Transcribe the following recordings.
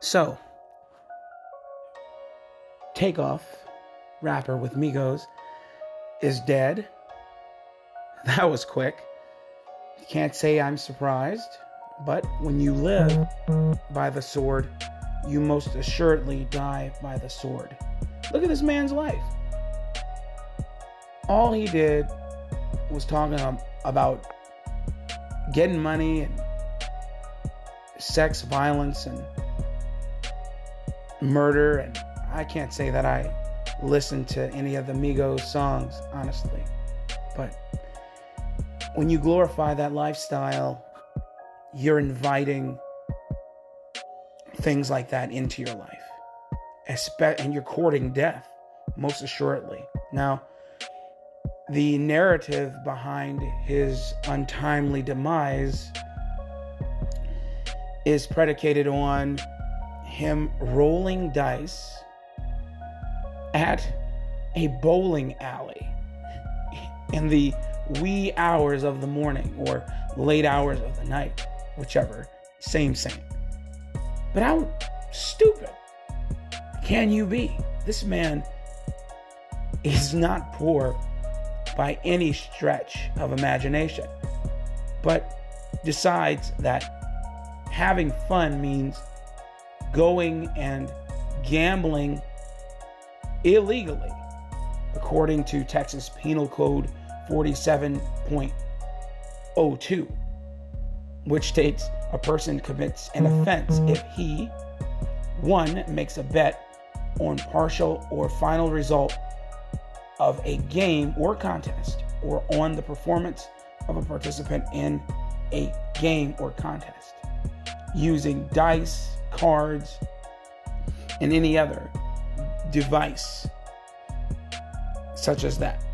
So, Takeoff, rapper with Migos, is dead. That was quick. Can't say I'm surprised, but when you live by the sword, you most assuredly die by the sword. Look at this man's life. All he did was talking about getting money and sex, violence, and murder. And I can't say that I listened to any of the Migos songs, honestly. But when you glorify that lifestyle, you're inviting things like that into your life. And you're courting death, most assuredly. Now, the narrative behind his untimely demise is predicated on him rolling dice at a bowling alley in the wee hours of the morning or late hours of the night, whichever, same, same. But how stupid can you be? This man is not poor by any stretch of imagination, but decides that having fun means going and gambling illegally, according to Texas Penal Code 47.02, which states a person commits an offense if he, one, makes a bet on partial or final result of a game or contest, or on the performance of a participant in a game or contest, using dice, cards, and any other device such as that.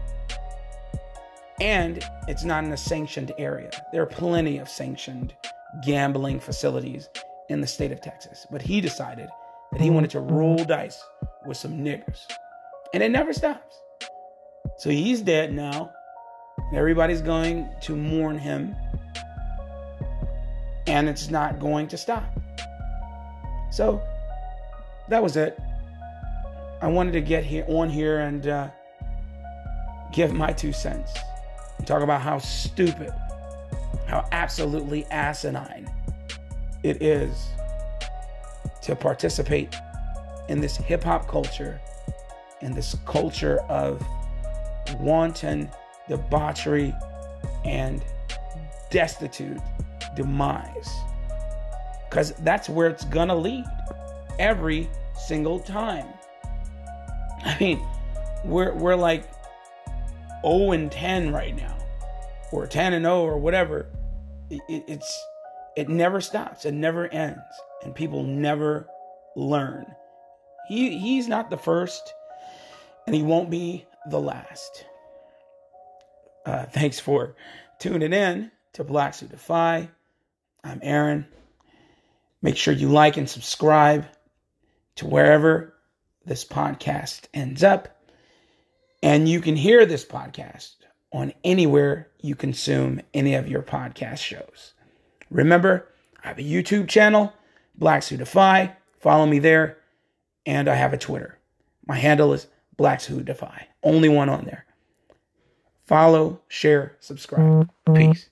And it's not in a sanctioned area. There are plenty of sanctioned gambling facilities in the state of Texas. But he decided that he wanted to mm-hmm. roll dice with some niggers. And it never stops. So he's dead now. Everybody's going to mourn him. And it's not going to stop. So that was it. I wanted to get here on here and uh, give my two cents talk about how stupid, how absolutely asinine it is to participate in this hip hop culture, in this culture of wanton debauchery and destitute demise. Because that's where it's gonna lead every single time. I mean, we're, we're like 0 and 10 right now, or 10 and 0, or whatever. It, it, it's it never stops. It never ends, and people never learn. He he's not the first, and he won't be the last. Uh, thanks for tuning in to Blacks Who Defy. I'm Aaron. Make sure you like and subscribe to wherever this podcast ends up. And you can hear this podcast on anywhere you consume any of your podcast shows. Remember, I have a YouTube channel, Blacks Who Defy. Follow me there. And I have a Twitter. My handle is Blacks Who Defy. Only one on there. Follow, share, subscribe. Peace.